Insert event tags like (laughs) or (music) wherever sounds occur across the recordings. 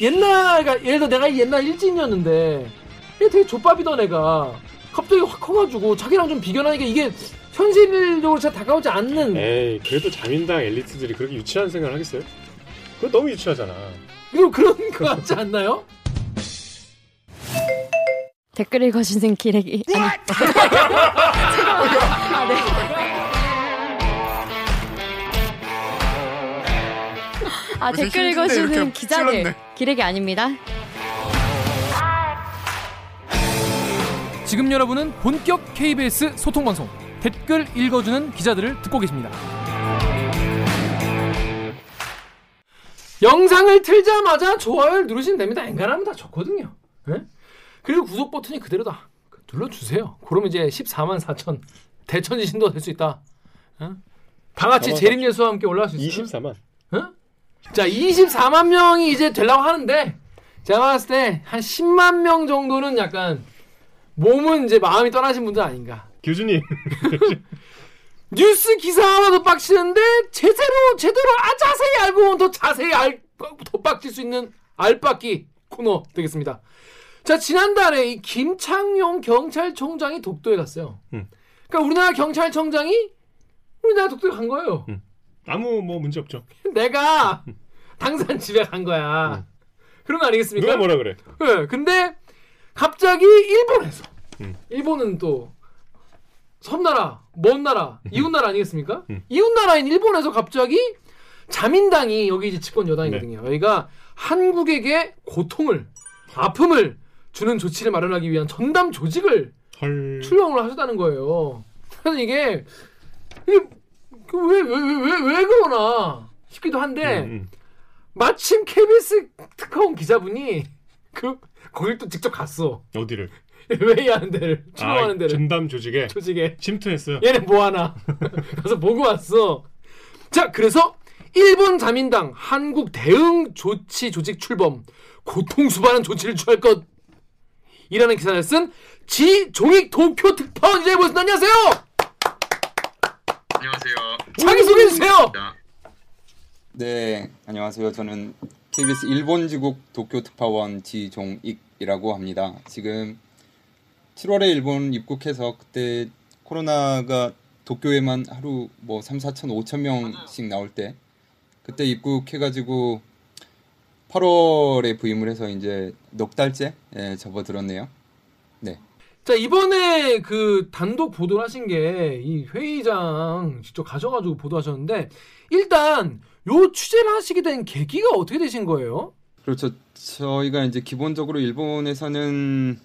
옛날 그러니까 예를 들어 내가 옛날 일진이었는데 얘 되게 족밥이던 애가 갑자기 확 커가지고 자기랑 좀 비교하니까 이게 현실적으로 잘 다가오지 않는 에이 그래도 자민당 엘리트들이 그렇게 유치한 생각을 하겠어요? 그거 너무 유치하잖아. 이거 그런 (laughs) 거 같지 않나요? 댓글 읽어주는 기레기 (laughs) 아니 (laughs) 아, 네. 아 댓글 읽어주는 기자들 찔렀네. 기레기 아닙니다 지금 여러분은 본격 KBS 소통 방송 댓글 읽어주는 기자들을 듣고 계십니다. 영상을 틀자마자 좋아요를 누르시면 됩니다. 엔간하면 다 좋거든요. 예? 그리고 구독 버튼이 그대로다. 눌러주세요. 그러면 이제 14만 4천 대천지 신도가 될수 있다. 어? 다 같이 14만 재림 예수와 함께 올라갈 수 있어요. 24만. 어? 자, 24만 명이 이제 되려고 하는데 제가 봤을 때 한 10만 명 정도는 약간 몸은 이제 마음이 떠나신 분들 아닌가. 교주님. (laughs) 뉴스 기사 하나도 빡치는데 제대로 제대로 아 자세히 알고 보면 더 자세히 알 더 빡칠 수 있는 알빡기 코너 되겠습니다. 자 지난달에 이 김창룡 경찰청장이 독도에 갔어요. 음. 그러니까 우리나라 경찰청장이 우리나라 독도에 간 거예요. 아무 뭐 문제 없죠. (laughs) 내가 당산 집에 간 거야. 그런 거 아니겠습니까? 누가 뭐라 그래? 네, 근데 갑자기 일본에서 음. 일본은 또 섬나라, 먼 나라, 이웃 나라 아니겠습니까? 음. 이웃 나라인 일본에서 갑자기 자민당이 여기 이제 집권 여당이거든요. 네. 여기가 한국에게 고통을 아픔을 주는 조치를 마련하기 위한 전담 조직을 헐. 출범을 하셨다는 거예요. 그래서 이게 그 왜 왜 왜 왜 그러나 싶기도 한데 음, 음. 마침 KBS 특파원 기자분이 그 거길 또 직접 갔어. 어디를? (laughs) 회의하는 데를 출범하는 아, 데를 전담 조직에 조직에 침투했어요. 얘네 뭐 하나 (laughs) 가서 보고 왔어. 자 그래서 일본 자민당 한국 대응 조치 조직 출범 고통수반한 조치를 취할 것 이라는 기사를 쓴 지종익 도쿄 특파원 모셨습니다. 안녕하세요. 안녕하세요. 자기 소개해 주세요. 자, 네, 안녕하세요. 저는 KBS 일본지국 도쿄 특파원 지종익이라고 합니다. 지금 7월에 일본 입국해서 그때 코로나가 도쿄에만 하루 뭐 3, 4천, 5천 명씩 나올 때 그때 입국해가지고 8월에 부임을 해서 이제 넉 달째 예, 접어들었네요. 네. 자 이번에 그 단독 보도를 하신 게 이 회의장 직접 가셔가지고 보도하셨는데 일단 요 취재를 하시게 된 계기가 어떻게 되신 거예요? 그렇죠. 저희가 이제 기본적으로 일본에서는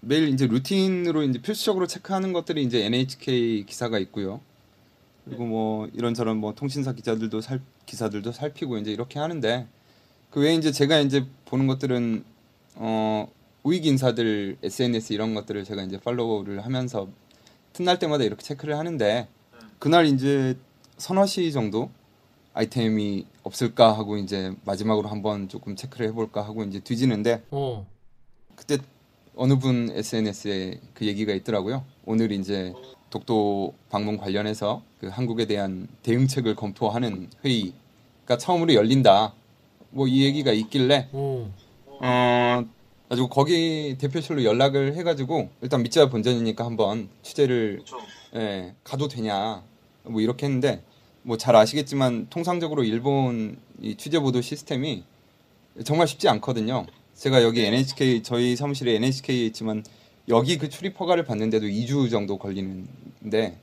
매일 이제 루틴으로 이제 필수적으로 체크하는 것들이 이제 NHK 기사가 있고요. 그리고 뭐 이런저런 뭐 통신사 기자들도 살 기사들도 살피고 이제 이렇게 하는데 그 외에 이제 제가 이제 보는 것들은 어 우익 인사들 SNS 이런 것들을 제가 이제 팔로우를 하면서 틈날 때마다 이렇게 체크를 하는데 그날 이제 서너 시 정도 아이템이 없을까 하고 이제 마지막으로 한번 조금 체크를 해볼까 하고 이제 뒤지는데 어. 그때 어느 분 SNS에 그 얘기가 있더라고요. 오늘 이제 독도 방문 관련해서 그 한국에 대한 대응책을 검토하는 회의가 처음으로 열린다. 뭐 이 얘기가 있길래 어. 어 가지고 거기 대표실로 연락을 해가지고 일단 밑자 본전이니까 한번 취재를 예, 가도 되냐 뭐 이렇게 했는데 뭐 잘 아시겠지만 통상적으로 일본 이 취재 보도 시스템이 정말 쉽지 않거든요. 제가 여기 NHK 저희 사무실에 NHK에 있지만 여기 그 출입 허가를 받는데도 2주 정도 걸리는데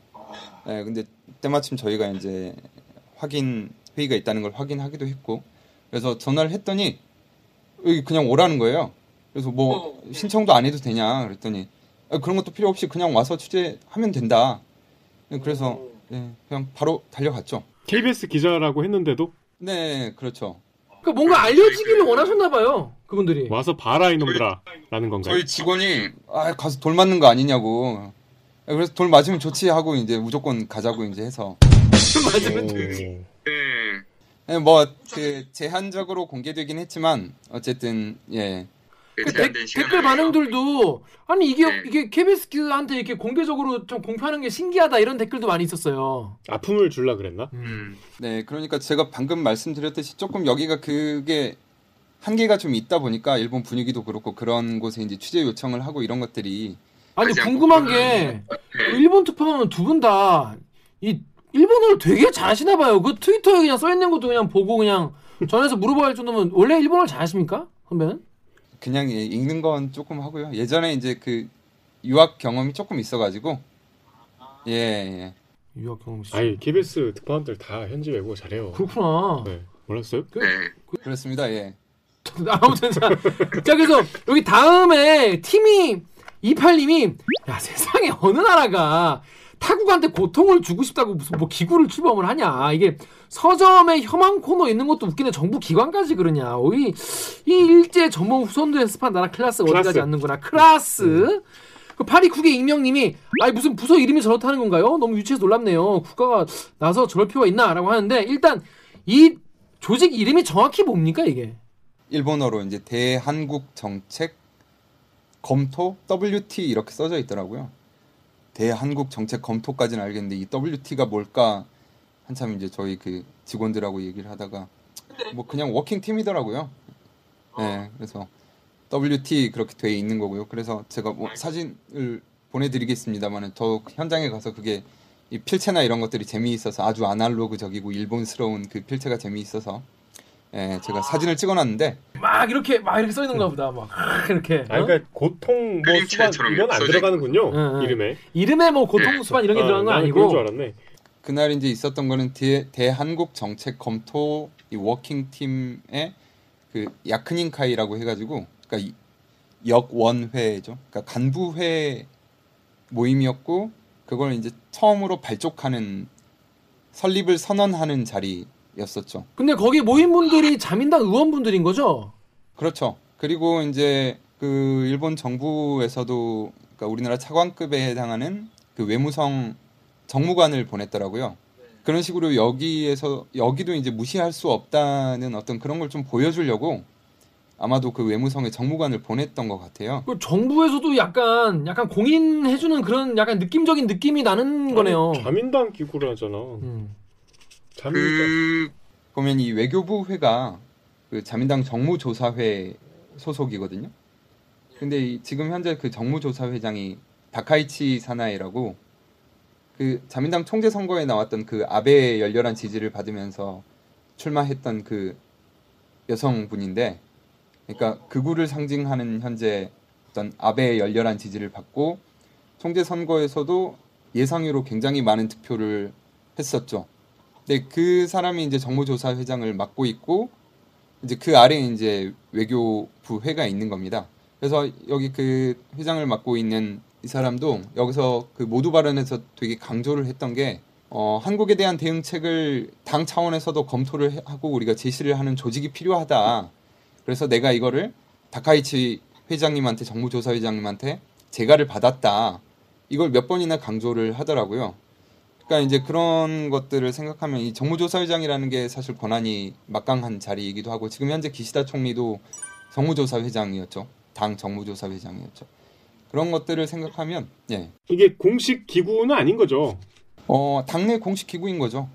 예, 근데 때마침 저희가 이제 확인 회의가 있다는 걸 확인하기도 했고 그래서 전화를 했더니 여기 그냥 오라는 거예요. 그래서 뭐 신청도 안 해도 되냐 그랬더니 아, 그런 것도 필요 없이 그냥 와서 취재하면 된다. 그래서 예, 그냥 바로 달려갔죠. KBS 기자라고 했는데도 네, 그렇죠. 그러니까 뭔가 알려지기를 원하셨나 봐요. 그분들이. 와서 봐라 이놈들아 라는 건가요? 저희 직원이 아, 가서 돌 맞는 거 아니냐고. 그래서 돌 맞으면 좋지 하고 이제 무조건 가자고 이제 해서 맞으면 오. 네. 예, 뭐그 제한적으로 공개되긴 했지만 어쨌든 예 그 댓- 댓글. 반응들도 아니 이게 네. 이게 KBS 기자한테 이렇게 공개적으로 좀 공표하는 게 신기하다 이런 댓글도 많이 있었어요. 아픔을 줄라 그랬나? 음. 네, 그러니까 제가 방금 말씀드렸듯이 조금 여기가 그게 한계가 좀 있다 보니까 일본 분위기도 그렇고 그런 곳에 이제 취재 요청을 하고 이런 것들이 아니 궁금한 게 일본 특파원 두 분 다 이 일본어를 되게 잘하시나 봐요. 그 트위터에 그냥 써 있는 것도 그냥 보고 그냥 전에서 물어봐야 할 정도면 원래 일본어를 잘하십니까? 선배는? 그냥 예, 읽는 건 조금 하고요. 예전에 이제 그 유학 경험이 조금 있어가지고 예, 예. 유학 경험 씨. 아니 KBS 특파원들 다 현지 외국어 잘해요. 그렇구나. 네 몰랐어요? 그렇습니다. 예. 아무튼 자, (laughs) 자 그래서 여기 다음에 팀이 이팔님이 야 세상에 어느 나라가 타국한테 고통을 주고 싶다고 무슨 뭐 기구를 출범을 하냐 이게 서점에 혐한 코너 있는 것도 웃기네 정부 기관까지 그러냐 이, 이 일제 전범 후손도 연습한 나라 클라스 어디 가지 클라스. 않는구나 클라스 그 파리국의 익명님이 아니 무슨 부서 이름이 저렇다는 건가요? 너무 유치해서 놀랍네요. 국가가 나서 저럴 필요가 있나라고 하는데 일단 이 조직 이름이 정확히 뭡니까 이게? 일본어로 이제 대한국 정책 검토 WT 이렇게 써져 있더라고요. 대한국 정책 검토까지는 알겠는데 이 WT가 뭘까 한참 이제 저희 그 직원들하고 얘기를 하다가 뭐 그냥 워킹 팀이더라고요. 네, 그래서 WT 그렇게 돼 있는 거고요. 그래서 제가 뭐 사진을 보내드리겠습니다만은 저 현장에 가서 그게 이 필체나 이런 것들이 재미있어서 아주 아날로그적이고 일본스러운 그 필체가 재미있어서 예, 제가 사진을 찍어놨는데 막 이렇게 막 이렇게 써 있는가 보다 막 (laughs) 이렇게 아 어? 그러니까 고통 뭐 수반 이건 안 써져 들어가는군요 응, 응. 이름에. 이름에 뭐 고통 네. 수반 이런 게 아, 들어간 건 나는 그런 줄 아니고 알았네. 그날 이제 있었던 거는 대, 대한국 정책 검토 이 working team의 그 役員会라고 해가지고 그러니까 이 역원회죠. 그러니까 간부회 모임이었고 그걸 이제 처음으로 발족하는 설립을 선언하는 자리였 었죠. 근데 거기 모인 분들이 자민당 의원분들인 거죠? 그렇죠. 그리고 이제 그 일본 정부에서도 그러니까 우리나라 차관급에 해당하는 그 외무성 정무관을 보냈더라고요. 그런 식으로 여기에서 여기도 이제 무시할 수 없다는 어떤 그런 걸 좀 보여주려고 아마도 그 외무성의 정무관을 보냈던 것 같아요. 그 정부에서도 약간 약간 공인해주는 그런 약간 느낌적인 느낌이 나는 거네요. 아니, 자민당 기구를 하잖아. 음. 그 보면 이 외교부 회가 그 자민당 정무조사회 소속이거든요. 근데 이 지금 현재 그 정무조사회장이 다카이치 사나이라고 그 자민당 총재 선거에 나왔던 그 아베의 열렬한 지지를 받으면서 출마했던 그 여성분인데, 그러니까 극우를 상징하는 현재 어떤 아베의 열렬한 지지를 받고 총재 선거에서도 예상외로 굉장히 많은 득표를 했었죠. 근데 그 사람이 이제 정무조사 회장을 맡고 있고 이제 그 아래에 이제 외교부 회가 있는 겁니다. 그래서 여기 그 회장을 맡고 있는 이 사람도 여기서 그 모두 발언에서 되게 강조를 했던 게 어, 한국에 대한 대응책을 당 차원에서도 검토를 해- 하고 우리가 제시를 하는 조직이 필요하다. 그래서 내가 이거를 다카이치 회장님한테 정무조사 회장님한테 재가를 받았다. 이걸 몇 번이나 강조를 하더라고요. 그러니까 이제 그런 것들을 생각하면 이 정무조사회장이라는 게 사실 권한이 막강한 자리이기도 하고 지금 현재 기시다 총리도 정무조사회장이었죠. 당 정무조사회장이었죠. 그런 것들을 생각하면 예, 이게 공식 기구는 아닌 거죠. 어 당내 공식 기구인 거죠.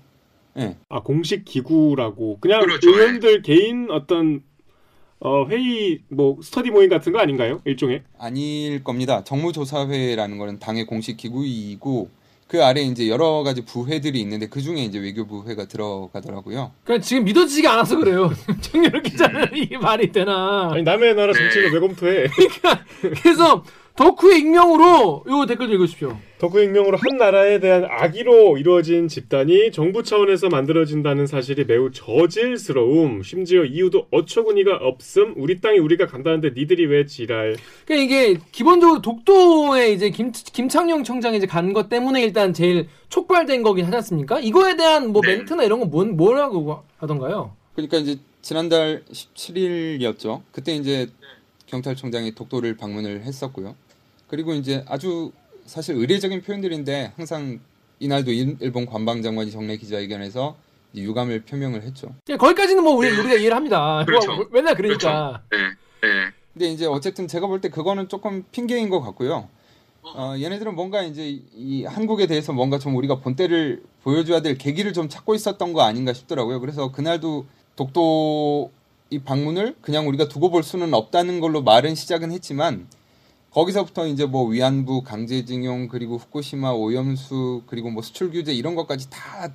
예, 아 공식 기구라고 그냥 그렇죠. 의원들 개인 어떤 어, 회의 뭐 스터디 모임 같은 거 아닌가요? 일종의 아닐 겁니다. 정무조사회라는 거는 당의 공식 기구이고 그 아래 이제 여러 가지 부회들이 있는데 그 중에 이제 외교부회가 들어가더라고요. 그냥 지금 믿어지지가 않아서 그래요. (laughs) 정렬 기자는 이게 말이 되나? 아니 남의 나라 정치를 왜 검토해? (laughs) 그래서 덕후의 익명으로 요 댓글 좀 읽으십시오. 덕후 익명으로 한 나라에 대한 악의로 이루어진 집단이 정부 차원에서 만들어진다는 사실이 매우 저질스러움. 심지어 이유도 어처구니가 없음. 우리 땅이 우리가 간다는데 니들이 왜 지랄? 그러니까 이게 기본적으로 독도에 이제 김, 김창룡 청장이 이제 간 것 때문에 일단 제일 촉발된 거긴 하지 않습니까? 이거에 대한 뭐 네. 멘트나 이런 건 뭔, 뭐라고 하던가요? 그러니까 이제 지난달 17일이었죠. 그때 이제 경찰청장이 독도를 방문을 했었고요. 그리고 이제 아주 사실 의례적인 표현들인데 항상 이날도 일- 일본 관방장관이 정례 기자회견에서 유감을 표명을 했죠. 그냥 거기까지는 뭐 우리, 우리가 이해를 합니다. 그렇죠. 뭐, 맨날 그러니까. 네, 네. 근데 이제 어쨌든 제가 볼 때 그거는 조금 핑계인 것 같고요. 어, 얘네들은 뭔가 이제 이- 이 한국에 대해서 뭔가 좀 우리가 본때를 보여줘야 될 계기를 좀 찾고 있었던 거 아닌가 싶더라고요. 그래서 그날도 독도 이 방문을 그냥 우리가 두고 볼 수는 없다는 걸로 말은 시작은 했지만 거기서부터 이제 뭐 위안부 강제징용 그리고 후쿠시마 오염수 그리고 뭐 수출 규제 이런 것까지 다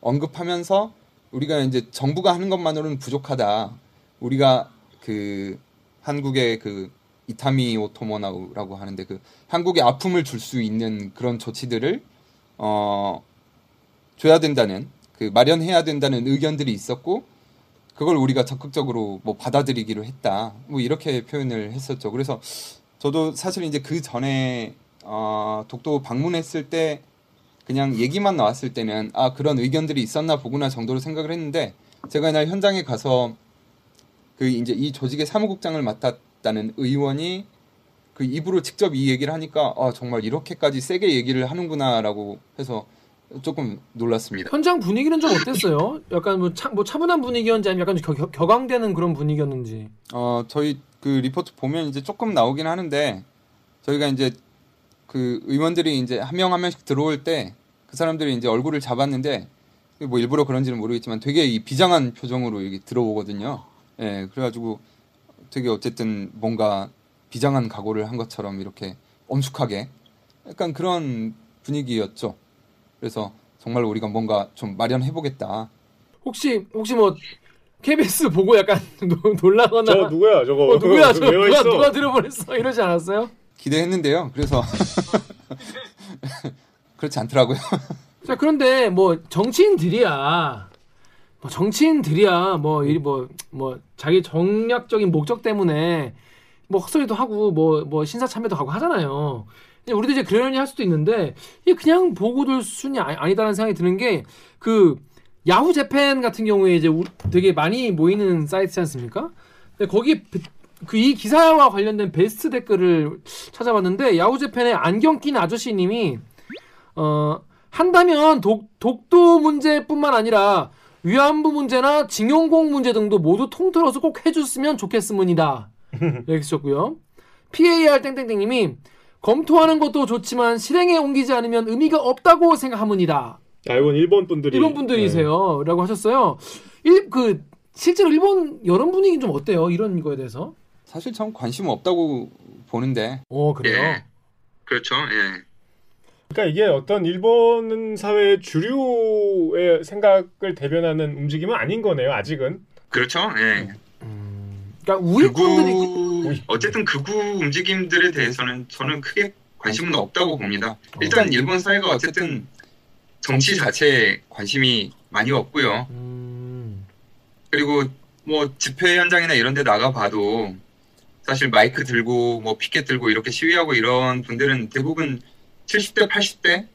언급하면서 우리가 이제 정부가 하는 것만으로는 부족하다. 우리가 그 한국의 그 이타미 오토모나우라고 하는데 그 한국에 아픔을 줄 수 있는 그런 조치들을 어 줘야 된다는 그 마련해야 된다는 의견들이 있었고 그걸 우리가 적극적으로 뭐 받아들이기로 했다. 뭐 이렇게 표현을 했었죠. 그래서 저도 사실 이제 그 전에 어 독도 방문했을 때 그냥 얘기만 나왔을 때는 아 그런 의견들이 있었나 보구나 정도로 생각을 했는데 제가 이날 현장에 가서 그 이제 이 조직의 사무국장을 맡았다는 의원이 그 입으로 직접 이 얘기를 하니까 아 정말 이렇게까지 세게 얘기를 하는구나라고 해서 조금 놀랐습니다. 현장 분위기는 좀 어땠어요? 약간 뭐, 차, 뭐 차분한 분위기였는지 아니면 약간 겨, 겨, 격앙되는 그런 분위기였는지. 어 저희 그 리포트 보면 이제 조금 나오긴 하는데 저희가 이제 그 의원들이 이제 한 명 한 명씩 들어올 때 그 사람들이 이제 얼굴을 잡았는데 뭐 일부러 그런지는 모르겠지만 되게 이 비장한 표정으로 이렇게 들어오거든요. 예, 그래가지고 되게 어쨌든 뭔가 비장한 각오를 한 것처럼 이렇게 엄숙하게 약간 그런 분위기였죠. 그래서 정말 우리가 뭔가 좀 마련해 보겠다. 혹시 혹시 뭐 KBS 보고 약간 (laughs) 노- 놀라거나 저 누구야 저거? 어, 누구야 저 (laughs) 왜 누가 있어? 누가 들어보냈어 이러지 않았어요? 기대했는데요. 그래서 (laughs) 그렇지 않더라고요. 자 그런데 뭐 정치인들이야 뭐 정치인들이야 뭐이뭐뭐 자기 정략적인 목적 때문에 뭐 헛소리도 하고 뭐뭐 신사 참여도 하고 하잖아요. 이제 우리도 이제 그러려니 할 수도 있는데 이게 그냥 보고들 수준이 아니, 아니다라는 생각이 드는 게그 야후 재팬 같은 경우에 이제 우- 되게 많이 모이는 사이트지 않습니까? 근데 거기 그 이 기사와 관련된 베스트 댓글을 찾아봤는데 야후 재팬의 안경 낀 아저씨님이 어 한다면 독, 독도 문제뿐만 아니라 위안부 문제나 징용공 문제 등도 모두 통틀어서 꼭 해줬으면 좋겠습니다. (laughs) 이렇게 쓰셨고요. PAR 땡땡땡님이 검토하는 것도 좋지만 실행에 옮기지 않으면 의미가 없다고 생각합니다. 아 이건 일본 분들이 일본 분들이세요. 라고 하셨어요. 일, 그, 실제로 일본 여론 분위기는 좀 어때요? 이런 거에 대해서? 사실 참 관심 없다고 보는데 어, 그래요? 예. 그렇죠. 예. 그러니까 이게 어떤 일본 사회의 주류의 생각을 대변하는 움직임은 아닌 거네요. 아직은. 그렇죠. 예. 음, 그러니까 우익분들이 극우 어쨌든 극우 움직임들에 대해서는 저는 크게 관심은 없다고 봅니다. 일단 일본 사회가 어쨌든 정치 자체에 관심이 많이 없고요. 음, 그리고 뭐 집회 현장이나 이런 데 나가 봐도 사실 마이크 들고 뭐 피켓 들고 이렇게 시위하고 이런 분들은 대부분 70대, 80대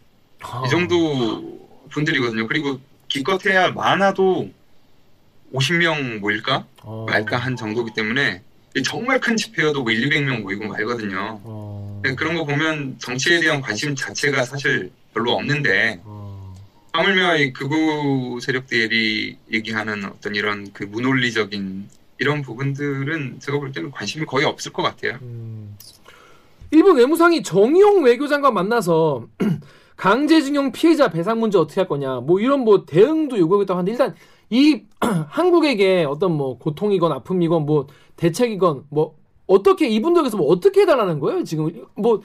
아, 이 정도 분들이거든요. 그리고 기껏해야 많아도 50명 모일까 어, 말까 한 정도기 때문에 정말 큰 집회여도 뭐 1, 200명 모이고 말거든요. 어, 근데 그런 거 보면 정치에 대한 관심 자체가 사실 별로 없는데 어, 하물며 이 극우 세력들이 얘기하는 어떤 이런 그 무논리적인 이런 부분들은 제가 볼 때는 관심이 거의 없을 것 같아요. 음. 일본 외무상이 정의용 외교장관 만나서 (clears throat) 강제징용 피해자 배상 문제 어떻게 할 거냐 뭐 이런 뭐 대응도 요구하겠다고 하는데 일단 이 (clears throat) 한국에게 어떤 뭐 고통이건 아픔이건 뭐 대책이건 뭐 어떻게 이분들께서 뭐 어떻게 해달라는 거예요 지금 뭐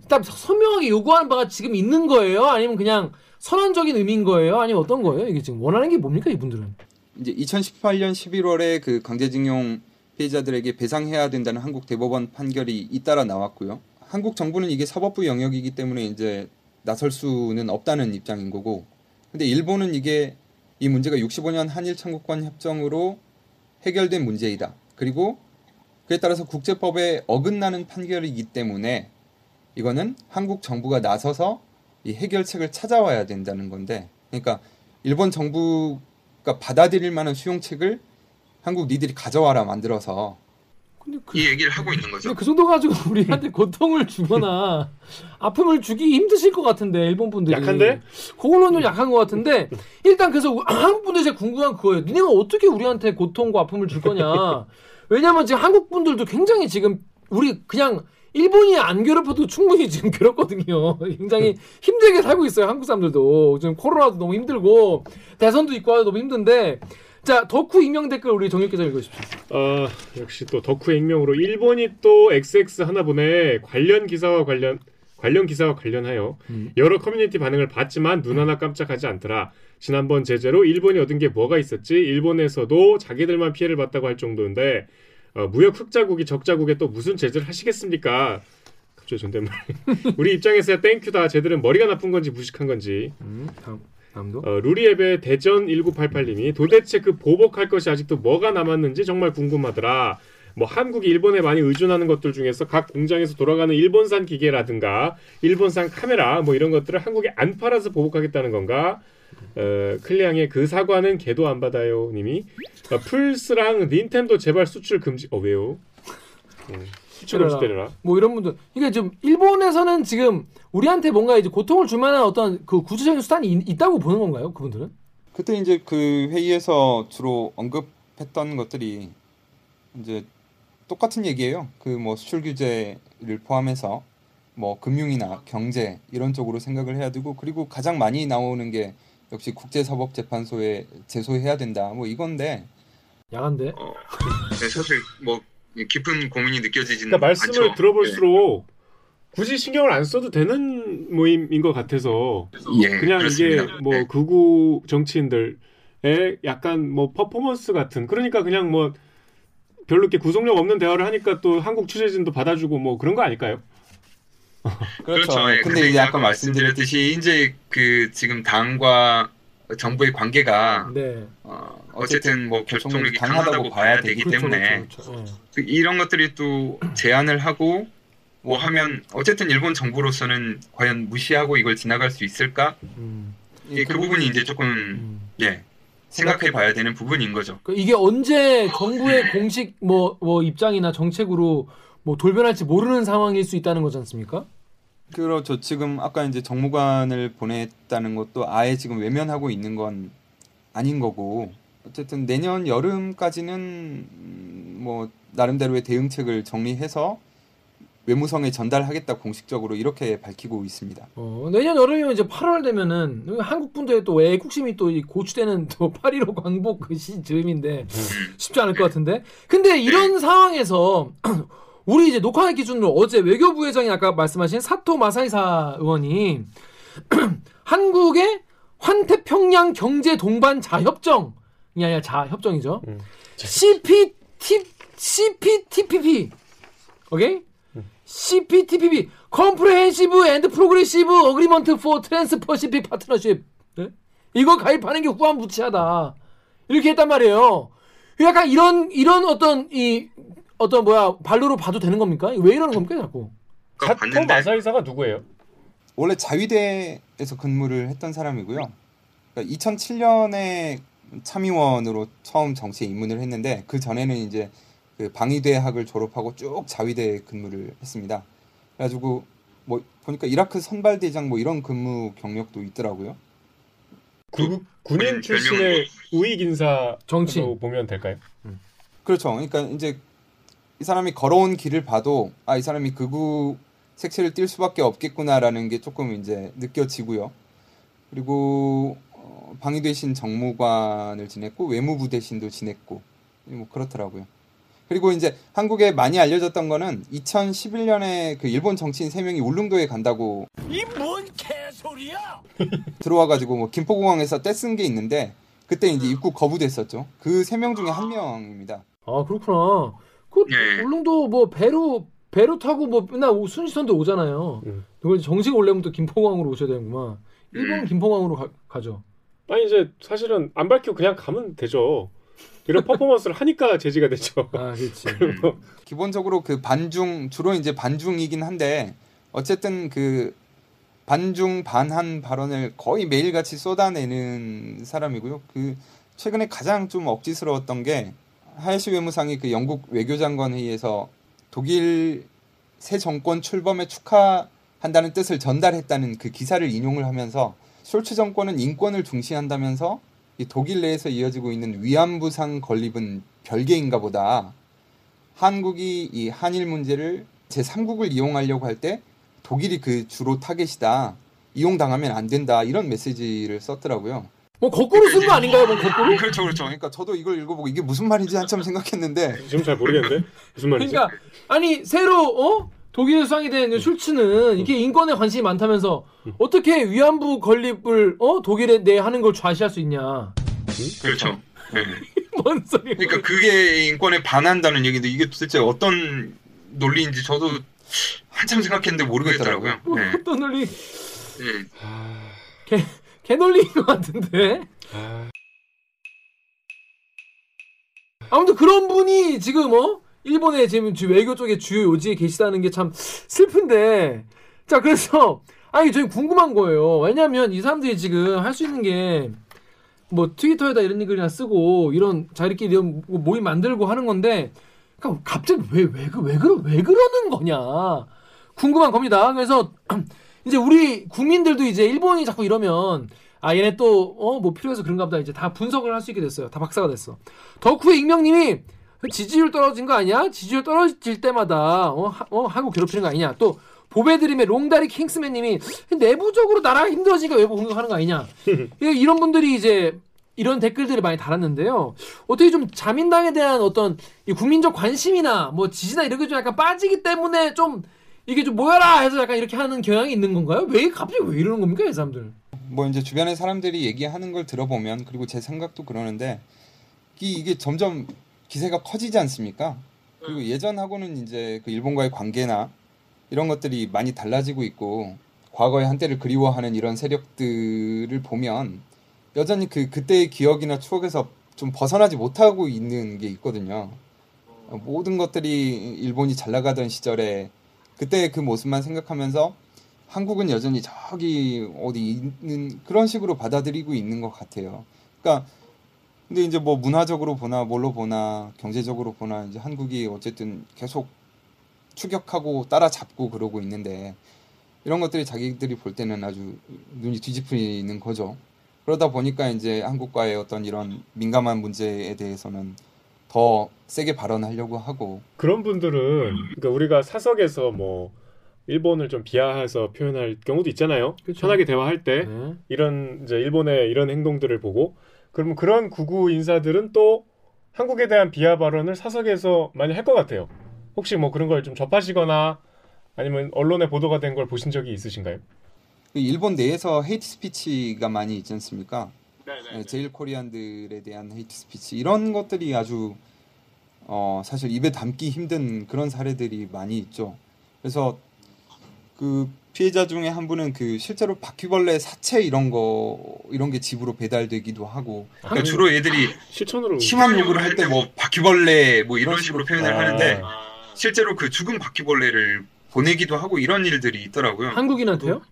일단 선명하게 요구하는 바가 지금 있는 거예요 아니면 그냥 선언적인 의미인 거예요 아니면 어떤 거예요 이게 지금 원하는 게 뭡니까 이분들은 이제 2018년 11월에 그 강제징용 피해자들에게 배상해야 된다는 한국 대법원 판결이 잇따라 나왔고요. 한국 정부는 이게 사법부 영역이기 때문에 이제 나설 수는 없다는 입장인 거고. 근데 일본은 이게 이 문제가 65년 한일 청구권 협정으로 해결된 문제이다. 그리고 그에 따라서 국제법에 어긋나는 판결이기 때문에 이거는 한국 정부가 나서서 이 해결책을 찾아와야 된다는 건데, 그러니까 일본 정부가 받아들일 만한 수용책을 한국 니들이 가져와라 만들어서 근데 그, 이 얘기를 하고 있는 거죠. 근데 그 정도 가지고 (laughs) 우리한테 고통을 주거나 아픔을 주기 힘드실 것 같은데 일본 분들이 약한데? 그걸로는 좀 약한 것 같은데 일단 그래서 우- 한국 분들이 제일 궁금한 그거예요. 니네가 어떻게 우리한테 고통과 아픔을 줄 거냐? 왜냐면 지금 한국 분들도 굉장히 지금 우리 그냥 일본이 안 괴롭혀도 충분히 지금 (laughs) 괴롭거든요. 굉장히 힘들게 살고 있어요. 한국 사람들도 지금 코로나도 너무 힘들고 대선도 있고 너무 힘든데 자 덕후 익명 댓글 우리 정혁 기자 읽으십시오. 어, 역시 또 덕후의 익명으로 일본이 또 XX 하나 보내 관련 기사와 관련 관련 기사와 관련하여 음. 여러 커뮤니티 반응을 봤지만 눈 하나 깜짝하지 않더라. 지난번 제재로 일본이 얻은 게 뭐가 있었지? 일본에서도 자기들만 피해를 봤다고 할 정도인데 어, 무역 흑자국이 적자국에 또 무슨 제재를 하시겠습니까? 갑자기 존댓말. (laughs) 우리 입장에서야 땡큐다. 쟤들은 머리가 나쁜 건지 무식한 건지. 음, 다음 다음도. 어, 루리앱의 대전 1988님이 도대체 그 보복할 것이 아직도 뭐가 남았는지 정말 궁금하더라. 뭐 한국이 일본에 많이 의존하는 것들 중에서 각 공장에서 돌아가는 일본산 기계라든가 일본산 카메라 뭐 이런 것들을 한국에 안 팔아서 보복하겠다는 건가? 어, 클리앙의 그 사과는 개도 안 받아요 님이 어, 플스랑 닌텐도 제발 수출 금지 어 왜요? 음, 수출 금지 때려라 뭐 이런 분들 이게 좀 일본에서는 지금 우리한테 뭔가 이제 고통을 줄 만한 어떤 그 구체적인 수단이 있, 있다고 보는 건가요? 그분들은? 그때 이제 그 회의에서 주로 언급했던 것들이 이제 똑같은 얘기예요. 그 뭐 수출 규제를 포함해서 뭐 금융이나 경제 이런 쪽으로 생각을 해야 되고 그리고 가장 많이 나오는 게 역시 국제사법재판소에 제소해야 된다. 뭐 이건데 야간데. 어, 네, 사실 뭐 깊은 고민이 느껴지지는 그러니까 말씀을 않죠. 들어볼수록 굳이 신경을 안 써도 되는 모임인 것 같아서 예, 그냥 그렇습니다. 이게 뭐 네. 극우 정치인들의 약간 뭐 퍼포먼스 같은 그러니까 그냥 뭐 별로 이렇게 구속력 없는 대화를 하니까 또 한국 취재진도 받아주고 뭐 그런 거 아닐까요? (laughs) 그렇죠. 예, 근데 이제 아까 말씀드렸듯이 이제 그 지금 당과 정부의 관계가 네. 어, 어쨌든 뭐 결속력이 강하다고 봐야 되기 그렇죠, 때문에 그렇죠, 그렇죠. 예. 그 이런 것들이 또 제안을 하고 뭐 하면 어쨌든 일본 정부로서는 과연 무시하고 이걸 지나갈 수 있을까? 음, 예, 그 부분이 이제 조금 음. 예 생각해 봐야 되는 부분인 거죠. 그 이게 언제 정부의 공식 뭐, 뭐 입장이나 정책으로 뭐 돌변할지 모르는 상황일 수 있다는 거지 않습니까? 그렇죠. 지금 아까 이제 정무관을 보냈다는 것도 아예 지금 외면하고 있는 건 아닌 거고 어쨌든 내년 여름까지는 음, 뭐 나름대로의 대응책을 정리해서 외무성에 전달하겠다 공식적으로 이렇게 밝히고 있습니다. 어, 내년 여름이면 이제 8월 되면은 한국 분들의 또 애국심이 또이 고취되는 (laughs) 또 8.15 광복 그 시점인데 쉽지 않을 것 같은데. 근데 이런 상황에서 우리 이제 녹화할 기준으로 어제 외교부 회장이 아까 말씀하신 사토 마사이사 의원이 (clears throat) 한국의 환태평양 경제 동반 자협정이 아니라 자협정이죠. 음. CPT CPTPP 오케이? CPTPP Comprehensive and Progressive Agreement for Trans-Pacific Partnership 네? 이거 가입하는 게 후한무치하다 이렇게 했단 말이에요. 약간 이런 이런 어떤 이 어떤 뭐야 발로로 봐도 되는 겁니까? 왜 이러는 겁니까 자꾸? 사토 봤는데 마사이사가 누구예요? 원래 자위대에서 근무를 했던 사람이고요. 그러니까 2007년에 참의원으로 처음 정치에 입문을 했는데 그 전에는 이제 그 방위대학을 졸업하고 쭉 자위대 근무를 했습니다. 그래가지고 뭐 보니까 이라크 선발대장 뭐 이런 근무 경력도 있더라고요. 구, 군인 군인 출신의 우익 인사로 정치인. 보면 될까요? 그렇죠. 그러니까 이제 이 사람이 걸어온 길을 봐도 아 이 사람이 극우 색채를 띌 수밖에 없겠구나라는 게 조금 이제 느껴지고요. 그리고 어, 방위 대신 정무관을 지냈고 외무부 대신도 지냈고 뭐 그렇더라고요. 그리고 이제 한국에 많이 알려졌던 거는 2011년에 그 일본 정치인 3명이 울릉도에 간다고 이 뭔 개소리야? (laughs) 들어와 가지고 뭐 김포공항에서 떼쓴 게 있는데 그때 이제 입국 거부됐었죠. 그 3명 중에 한 명입니다. 아 그렇구나. 그 예. 울릉도 뭐 배로 배로 타고 뭐 맨날 오- 순시선도 오잖아요. 음. 이걸 정식 올려면 또 김포공항으로 오셔야 되는구만. 일본 음. 김포공항으로 가, 가죠. 아니 이제 사실은 안 밝히고 그냥 가면 되죠. 이런 (laughs) 퍼포먼스를 하니까 제지가 되죠. 아 그렇지. (laughs) 음. 기본적으로 그 반중 주로 이제 반중이긴 한데 어쨌든 그 반중 반한 발언을 거의 매일같이 쏟아내는 사람이고요. 그 최근에 가장 좀 억지스러웠던 게 하야시 외무상이 그 영국 외교장관 회의에서 독일 새 정권 출범에 축하한다는 뜻을 전달했다는 그 기사를 인용을 하면서 숄츠 정권은 인권을 중시한다면서 이 독일 내에서 이어지고 있는 위안부상 건립은 별개인가 보다. 한국이 이 한일 문제를 제3국을 이용하려고 할 때 독일이 그 주로 타겟이다. 이용당하면 안 된다. 이런 메시지를 썼더라고요. 뭐 거꾸로 쓴 거 아닌가요? 뭐 거꾸로? (laughs) 그렇죠, 그렇죠. 그러니까 저도 이걸 읽어보고 이게 무슨 말인지 한참 생각했는데 (laughs) 지금 잘 모르겠는데 무슨 말이지? 그러니까 아니 새로 어 독일에서 수상이 된 슐츠는 이게 인권에 관심이 많다면서 어떻게 위안부 건립을 어 독일에 내 하는 걸 좌시할 수 있냐? 그렇죠. (laughs) 네. 뭔 소리야? 그러니까 그게 인권에 반한다는 얘기인데 이게 도대체 어떤 논리인지 저도 한참 생각했는데 모르겠더라고요. 네. 어떤 논리? 네. 아, 개논리인 것 같은데. 아, 아무튼 그런 분이 지금 어? 일본의 지금 주- 외교 쪽에 주요 요지에 계시다는 게 참 슬픈데. 자 그래서 아니 저희 궁금한 거예요. 왜냐하면 이 사람들이 지금 할 수 있는 게 뭐 트위터에다 이런 글이나 쓰고 이런 자기들끼리 이런 뭐 모임 만들고 하는 건데 그러니까 갑자기 왜 왜 그, 왜 그러 왜 그러는 거냐? 궁금한 겁니다. 그래서 이제 우리 국민들도 이제 일본이 자꾸 이러면 아 얘네 또 어 뭐 필요해서 그런가 보다 이제 다 분석을 할 수 있게 됐어요 다 박사가 됐어 덕후의 익명님이 지지율 떨어진 거 아니야? 지지율 떨어질 때마다 어, 하, 어 한국 괴롭히는 거 아니냐? 또 보배드림의 롱다리 킹스맨님이 내부적으로 나라가 힘들어지니까 외부 공격하는 거 아니냐? (laughs) 예, 이런 분들이 이제 이런 댓글들을 많이 달았는데요. 어떻게 좀 자민당에 대한 어떤 이 국민적 관심이나 뭐 지지나 이런 게 좀 약간 빠지기 때문에 좀 이게 좀 모여라 해서 약간 이렇게 하는 경향이 있는 건가요? 왜 갑자기 왜 이러는 겁니까, 이 사람들? 뭐 이제 주변의 사람들이 얘기하는 걸 들어보면 그리고 제 생각도 그러는데 이, 이게 점점 기세가 커지지 않습니까? 그리고 예전하고는 이제 그 일본과의 관계나 이런 것들이 많이 달라지고 있고 과거의 한때를 그리워하는 이런 세력들을 보면 여전히 그 그때의 기억이나 추억에서 좀 벗어나지 못하고 있는 게 있거든요. 어, 모든 것들이 일본이 잘 나가던 시절에 그때의 그 모습만 생각하면서 한국은 여전히 저기 어디 있는 그런 식으로 받아들이고 있는 것 같아요. 그러니까 근데 이제 뭐 문화적으로 보나 뭘로 보나 경제적으로 보나 이제 한국이 어쨌든 계속 추격하고 따라잡고 그러고 있는데 이런 것들이 자기들이 볼 때는 아주 눈이 뒤집히는 거죠. 그러다 보니까 이제 한국과의 어떤 이런 민감한 문제에 대해서는 더 세게 발언하려고 하고 그런 분들은 그러니까 우리가 사석에서 뭐 일본을 좀 비하해서 표현할 경우도 있잖아요. 그쵸. 편하게 대화할 때 네. 이런 이제 일본의 이런 행동들을 보고 그러면 그런 극우 인사들은 또 한국에 대한 비하 발언을 사석에서 많이 할 것 같아요. 혹시 뭐 그런 걸 좀 접하시거나 아니면 언론에 보도가 된 걸 보신 적이 있으신가요? 그 일본 내에서 헤이트 스피치가 많이 있지 않습니까? 네, 재일 코리안들에 대한 헤이트 스피치 이런 것들이 아주 어, 사실 입에 담기 힘든 그런 사례들이 많이 있죠. 그래서 그 피해자 중에 한 분은 그 실제로 바퀴벌레 사체 이런 거 이런 게 집으로 배달되기도 하고 그러니까 주로 애들이 실천으로 심한 욕을 할때 뭐 바퀴벌레 뭐 이런 식으로 표현을 아. 하는데 실제로 그 죽은 바퀴벌레를 보내기도 하고 이런 일들이 있더라고요. 한국인한테요?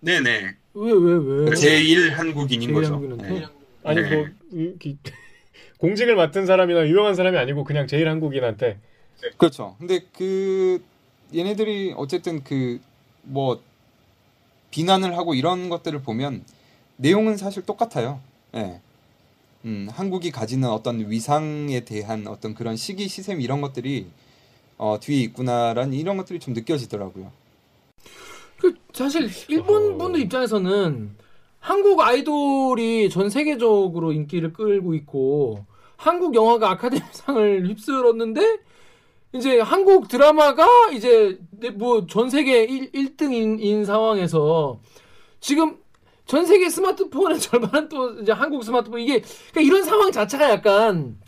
네네. 왜, 왜, 왜? 제1 한국인인 제일 거죠. 한국인한테? 네. 아니 네. 뭐 이- (laughs) 공직을 맡은 사람이나 유명한 사람이 아니고 그냥 제일 한국인한테 그렇죠. 근데 그 얘네들이 어쨌든 그 뭐 비난을 하고 이런 것들을 보면 내용은 사실 똑같아요. 예. 음, 한국이 가지는 어떤 위상에 대한 어떤 그런 시기 시샘 이런 것들이 어, 뒤에 있구나라는 이런 것들이 좀 느껴지더라고요. 그 사실 일본 분들 입장에서는 한국 아이돌이 전 세계적으로 인기를 끌고 있고 한국 영화가 아카데미상을 휩쓸었는데 이제 한국 드라마가 이제 뭐 전 세계 1, 1등인 상황에서 지금 전 세계 스마트폰의 (laughs) 절반은 또 이제 한국 스마트폰. 이게 그러니까 이런 상황 자체가 약간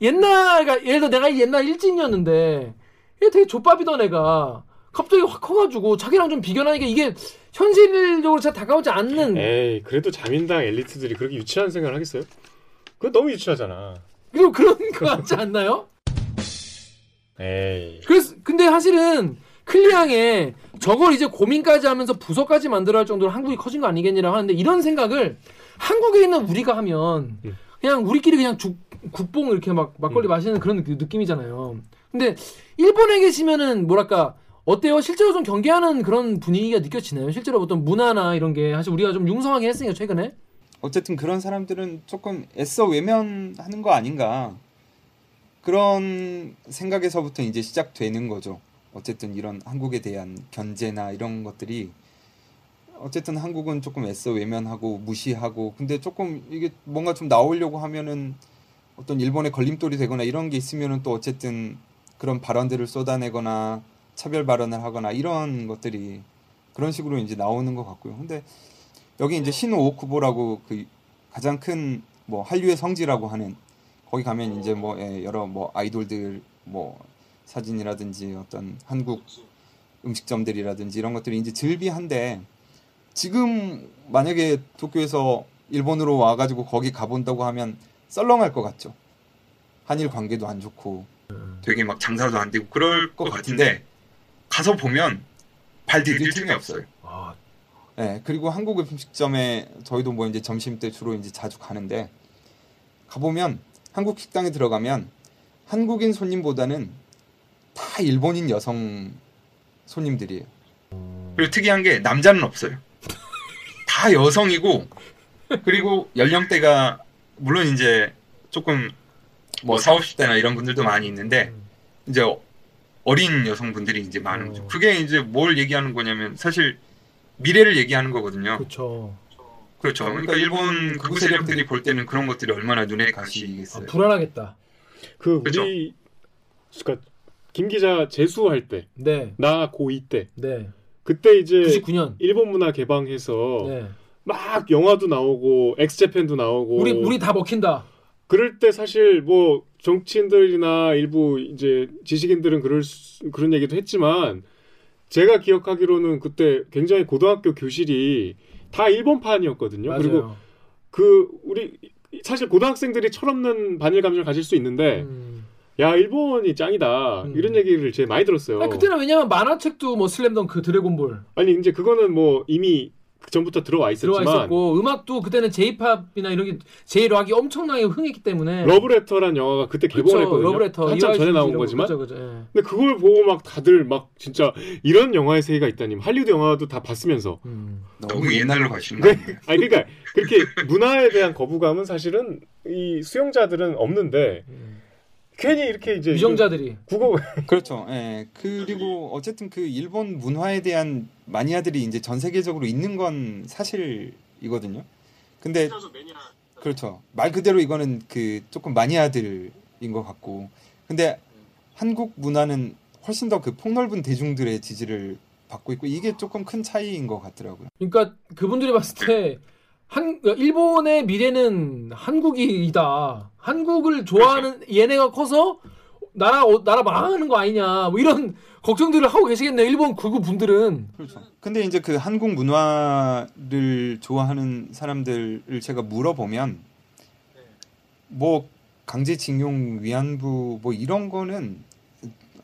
옛날 그러니까 예를 들어 내가 옛날 일진이었는데 이게 되게 족밥이던 애가 갑자기 확 커가지고 자기랑 좀 비교하니까 이게 현실적으로 잘 다가오지 않는 에이 그래도 자민당 엘리트들이 그렇게 유치한 생각을 하겠어요? 그거 너무 유치하잖아. 그리고 그런 (laughs) 거 같지 않나요? 에이 그래서 근데 사실은 클리앙에 저걸 이제 고민까지 하면서 부서까지 만들어 할 정도로 한국이 커진 거 아니겠냐라고 하는데 이런 생각을 한국에 있는 우리가 하면 음. 그냥 우리끼리 그냥 죽, 국뽕 이렇게 막 막걸리 마시는 그런 느- 느낌이잖아요. 근데 일본에 계시면은 뭐랄까 어때요? 실제로 좀 경계하는 그런 분위기가 느껴지나요? 실제로 어떤 문화나 이런 게 사실 우리가 좀 융성하게 했으니까 최근에 어쨌든 그런 사람들은 조금 애써 외면하는 거 아닌가 그런 생각에서부터 이제 시작되는 거죠. 어쨌든 이런 한국에 대한 견제나 이런 것들이 어쨌든 한국은 조금 애써 외면하고 무시하고 근데 조금 이게 뭔가 좀 나오려고 하면은 어떤 일본의 걸림돌이 되거나 이런 게 있으면은 또 어쨌든 그런 발언들을 쏟아내거나 차별 발언을 하거나 이런 것들이 그런 식으로 이제 나오는 것 같고요. 근데 여기 이제 신오옥 후보라고 그 가장 큰 뭐 한류의 성지라고 하는 거기 가면 이제 뭐 예, 여러 뭐 아이돌들 뭐 사진이라든지 어떤 한국 음식점들이라든지 이런 것들이 이제 즐비한데 지금 만약에 도쿄에서 일본으로 와가지고 거기 가본다고 하면 썰렁할 것 같죠. 한일 관계도 안 좋고 되게 막 장사도 안 되고 그럴 것 같은데 가서 보면 발 디딜 틈이 없어요. 아, 예, 그리고 한국 음식점에 저희도 뭐 이제 점심 때 주로 이제 자주 가는데 가보면 한국 식당에 들어가면 한국인 손님보다는 다 일본인 여성 손님들이에요. 그리고 특이한 게 남자는 없어요. 다 여성이고 그리고 연령대가 물론 이제 조금 뭐 40, 50대나 이런 분들도 많이 있는데 이제 어린 여성분들이 이제 많은 거죠. 어. 그게 이제 뭘 얘기하는 거냐면 사실 미래를 얘기하는 거거든요. 그렇죠. 그렇죠. 그러니까 일본 극우 세력들이 볼 때는 그런 것들이 얼마나 눈에 아, 가시겠어요. 불안하겠다. 그 그죠? 우리 그러니까 김 기자 재수할 때 네, 나 고2 때 네. 그때 이제 99년. 일본 문화 개방해서 네. 막 영화도 나오고 엑스제팬도 나오고 우리 우리 다 먹힌다. 그럴 때 사실 뭐 정치인들이나 일부 이제 지식인들은 그럴 수, 그런 얘기도 했지만 제가 기억하기로는 그때 굉장히 고등학교 교실이 다 일본판이었거든요. 맞아요. 그리고 그 우리 사실 고등학생들이 철없는 반일 감정을 가질 수 있는데 음. 야 일본이 짱이다 음. 이런 얘기를 제가 많이 들었어요. 아니, 그때는 왜냐면 만화책도 뭐 슬램덩크, 드래곤볼 아니 이제 그거는 뭐 이미 그 전부터 들어와 들어와 있었지만 있었고 음악도 그때는 J-팝이나 이런 게 J-락이 엄청나게 흥했기 때문에 러브레터란 영화가 그때 그쵸, 개봉했거든요. 러브레터 한참 전에 나온 거, 거지만 그쵸, 그쵸, 예. 근데 그걸 보고 막 다들 막 진짜 이런 영화의 세계가 있다니 할리우드 영화도 다 봤으면서 음. 너무 옛날로 가시는 네. 거예요. 아니 그러니까 그렇게 문화에 대한 거부감은 사실은 이 수용자들은 없는데 음. 괜히 이렇게 이제 유정자들이 국어 (laughs) 그렇죠. 예. 그리고 어쨌든 그 일본 문화에 대한 마니아들이 이제 전 세계적으로 있는 건 사실이거든요. 근데 그렇죠. 말 그대로 이거는 그 조금 마니아들인 것 같고. 근데 한국 문화는 훨씬 더 그 폭넓은 대중들의 지지를 받고 있고 이게 조금 큰 차이인 것 같더라고요. 그러니까 그분들이 봤을 때 한, 일본의 미래는 한국이다. 한국을 좋아하는 얘네가 커서 나라, 어, 나라 망하는 거 아니냐. 뭐 이런 걱정들을 하고 계시겠네요. 일본 극우 분들은. 그렇죠. 근데 이제 그 한국 문화를 좋아하는 사람들을 제가 물어보면 뭐 강제징용 위안부 뭐 이런 거는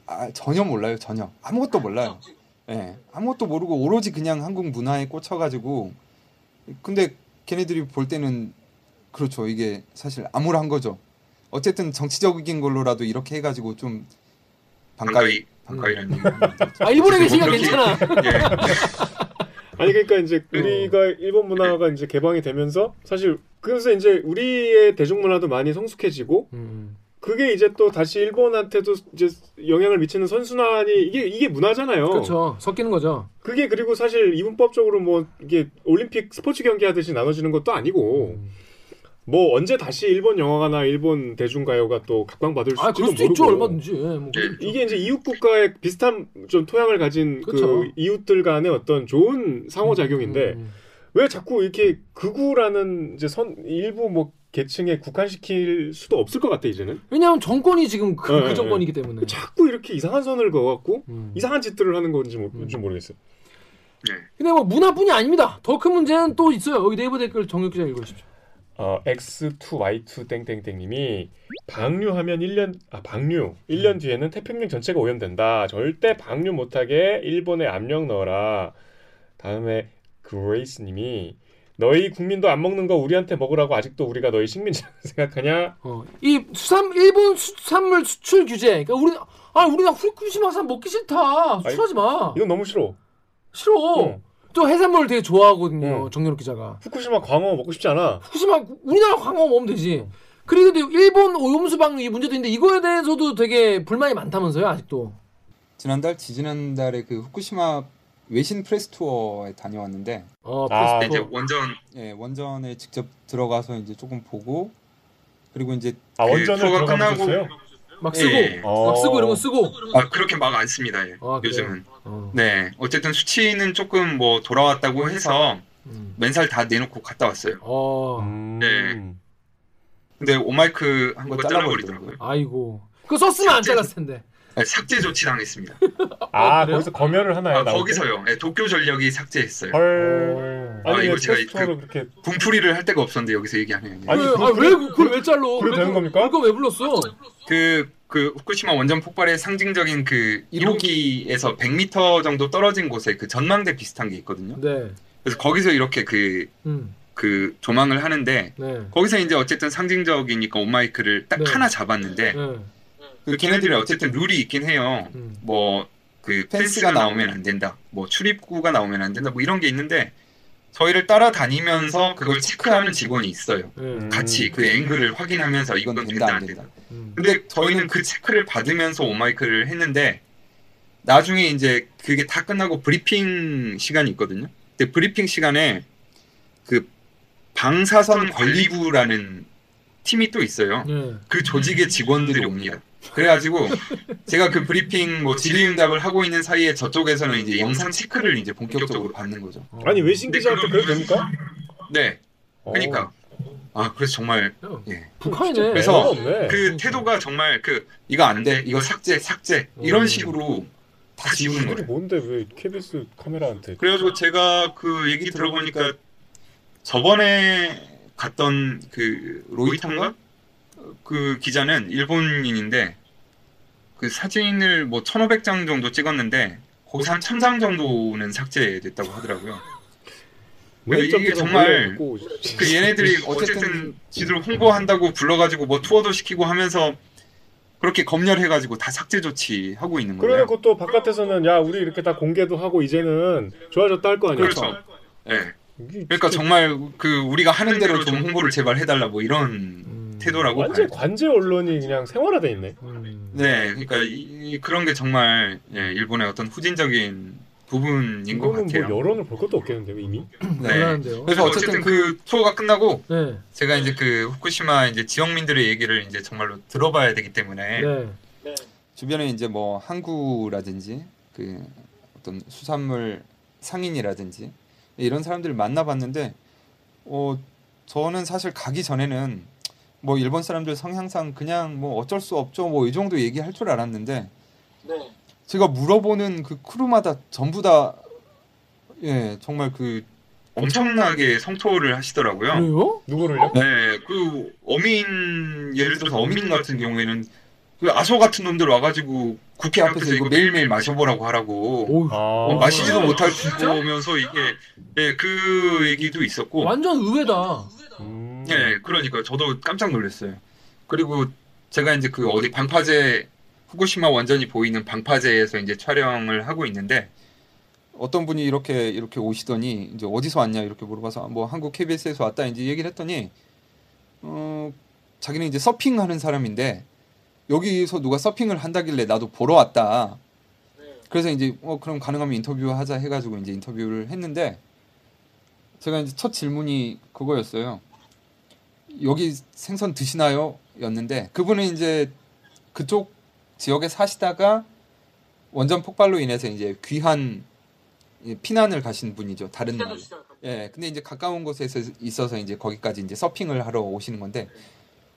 아, 전혀 몰라요. 전혀 아무것도 몰라요. 예, 아무것도 모르고 오로지 그냥 한국 문화에 꽂혀가지고 근데 걔네들이 볼 때는 그렇죠. 이게 사실 암울한 거죠. 어쨌든 정치적인 걸로라도 이렇게 해가지고 좀 반가이 반가이 반가이라는 얘기. 아, 일본에 계시니까 그렇게- 괜찮아. (laughs) 예. 아니 그러니까 이제 우리가 일본 문화가 이제 개방이 되면서 사실 그래서 이제 우리의 대중문화도 많이 성숙해지고 음. 그게 이제 또 다시 일본한테도 이제 영향을 미치는 선순환이 이게 이게 문화잖아요. 그렇죠. 섞이는 거죠. 그게 그리고 사실 이분법적으로 뭐 이게 올림픽 스포츠 경기 하듯이 나눠지는 것도 아니고 음. 뭐 언제 다시 일본 영화나 일본 대중가요가 또 각광받을 아, 수도 수도 있죠. 모르고 얼마든지. 예, 뭐 예. 이게 이제 이웃 국가의 비슷한 좀 토양을 가진 그 그쵸. 이웃들 간의 어떤 좋은 상호작용인데 음, 왜 자꾸 이렇게 극우라는 이제 선 일부 뭐 계층에 국한시킬 수도 없을 것 같아 이제는 왜냐하면 정권이 지금 그, 네, 그 네, 정권이기 때문에. 자꾸 이렇게 이상한 선을 그어갖고 음. 이상한 짓들을 하는 건지 모- 음. 좀 모르겠어요. 네. 근데 뭐 문화뿐이 아닙니다. 더 큰 문제는 또 있어요. 여기 네이버 댓글 정혁 기자 읽어주십시오. 어, X2Y2 땡땡땡님이 방류하면 1년 아 방류 1년 뒤에는 태평양 전체가 오염된다. 절대 방류 못하게 일본에 압력 넣어라. 다음에 그레이스님이 너희 국민도 안 먹는 거 우리한테 먹으라고 아직도 우리가 너희 식민지라고 (laughs) 생각하냐? 어, 이 수산 일본 수산물 수출 규제. 그러니까 우리 아 우리가 후쿠시마 산 먹기 싫다. 수출하지 마. 이건 너무 싫어. 싫어. 어. 또 해산물 되게 좋아하거든요. 응. 정연욱 기자가. 후쿠시마 광어 먹고 싶지 않아. 후쿠시마 우리나라 광어 먹으면 되지. 그리고 일본 오염수 방류 이 문제도 있는데 이거에 대해서도 되게 불만이 많다면서요 아직도. 지난달 지지난달에 그 후쿠시마 외신 press tour에 다녀왔는데 어, 아, 프레스 이제 투어. 원전 예, 원전에 직접 들어가서 이제 조금 보고 그리고 이제 아 그 원전을 투어가 끝나고 보셨어요? 막 쓰고 예. 막 쓰고 이런 거 쓰고. 아 그렇게 막 안 씁니다. 예. 아? 요즘은 어. 네 어쨌든 수치는 조금 뭐 돌아왔다고 해서 음. 맨살 다 내놓고 갔다 왔어요. 어. 음. 네. 근데 오마이크 한 거 잘라버리더라고요. 아이고. 그거 썼으면 안 잘랐을 텐데. 네, 삭제 조치 당했습니다. 아 그래요? 거기서 검열을 하나요? 아? 거기서요. 네, 도쿄 전력이 삭제했어요. 헐. 어. 아니 아, 왜 이거 제가 테스트로 그렇게 분풀이를 할 데가 없었는데 여기서 얘기하네요. 아니, 왜, 그- 아, 왜 그걸 왜 잘라? 그래도 되는 겁니까? 그거 왜 불렀어? 그, 그 후쿠시마 원전 폭발의 상징적인 그 1호기에서 100m 정도 떨어진 곳에 그 전망대 비슷한 게 있거든요. 네. 그래서 거기서 이렇게 그, 음. 그 조망을 하는데 네. 거기서 이제 어쨌든 상징적이니까 온마이크를 딱 네. 하나 잡았는데 네. 그 걔네들이 어쨌든 룰이 있긴 해요. 음. 뭐그 펜스가 나오면 안 된다. 뭐 출입구가 나오면 안 된다. 뭐 이런 게 있는데 저희를 따라다니면서 그걸 체크하는 직원이 있어요. 네. 음. 같이 그 앵글을 확인하면서 이건 된다 안 된다. 음. 근데 저희는 그 체크를 받으면서 오마이크를 했는데 나중에 이제 그게 다 끝나고 브리핑 시간이 있거든요. 근데 브리핑 시간에 그 방사선 관리부라는 팀이 또 있어요. 네. 그 조직의 직원들이 옵니다. 그래가지고 제가 그 브리핑 뭐 질의응답을 하고 있는 사이에 저쪽에서는 이제 영상 체크를 이제 본격적으로 받는 거죠. 어. 아니 외신 기자한테 그래도 됩니까? (laughs) 네, 어. 그러니까 아 그래서 정말 야, 예. 북한이네. 그래서. 그 태도가 정말 그 이거 안 돼, 이거 삭제, 삭제 이런 음. 식으로 다 지우는 이들이 거예요. 뭔데 왜 KBS 카메라한테 그래가지고 제가 그 얘기 들어보니까 저번에 갔던 그 로이터인가 그 기자는 일본인인데 그 사진을 뭐 1,500장 정도 찍었는데 거기서 한 1,000장 정도는 삭제됐다고 하더라고요. 이게 정말 그 얘네들이 (laughs) 어쨌든 지들 홍보한다고 불러가지고 뭐 투어도 시키고 하면서 그렇게 검열해가지고 다 삭제 조치 하고 있는 거예요. 그러니까 또 바깥에서는 야 우리 이렇게 다 공개도 하고 이제는 좋아졌다 할 거 아니야. 그렇죠. 예. 이게 그러니까 정말 그 우리가 하는 대로 좀 홍보를 제발 해달라 뭐 이런 음. 태도라고 완전. 관제 언론이 그냥 생활화돼 있네. 음. 네, 그러니까 이, 이- 그런 게 정말 예, 일본의 어떤 후진적인 부분인 것 이거는 같아요. 뭐 여론을 볼 것도 없겠는데 이미. 네. 대단한데요. 그래서 어쨌든 그 투어가 끝나고 네. 제가 이제 그 후쿠시마 이제 지역민들의 얘기를 이제 정말로 들어봐야 되기 때문에 네. 주변에 이제 뭐 항구라든지 그 어떤 수산물 상인이라든지 이런 사람들을 만나봤는데 어 저는 사실 가기 전에는 뭐 일본 사람들 성향상 그냥 뭐 어쩔 수 없죠 뭐 이 정도 얘기할 줄 알았는데 제가 물어보는 그 크루마다 전부 다 예 정말 그 엄청나게 성토를 하시더라고요. 그래요? 누구를요? 네, 그 어민 예를 들어서 어민 같은 경우에는 그 아소 같은 놈들 와가지고 국회 앞에서 이거 매일매일 마셔보라고 하라고 오. 아, 어, 마시지도 못할? 거면서 이게 예, 그 얘기도 있었고 완전 의외다. 음. 예, 그러니까 저도 깜짝 놀랐어요. 그리고 제가 이제 그 어디 방파제 후쿠시마 원전이 보이는 방파제에서 이제 촬영을 하고 있는데 어떤 분이 이렇게 이렇게 오시더니 이제 어디서 왔냐 이렇게 물어봐서 뭐 한국 KBS에서 왔다 이제 얘기를 했더니 어 자기는 이제 서핑하는 사람인데 여기서 누가 서핑을 한다길래 나도 보러 왔다. 그래서 이제 어 그럼 가능하면 인터뷰 하자 해가지고 이제 인터뷰를 했는데 제가 이제 첫 질문이 그거였어요. 여기 생선 드시나요? 였는데 그분은 이제 그쪽 지역에 사시다가 원전 폭발로 인해서 이제 귀한 이 피난을 가신 분이죠. 다른 나라. 예. 근데 이제 가까운 곳에 있어서 이제 거기까지 이제 서핑을 하러 오시는 건데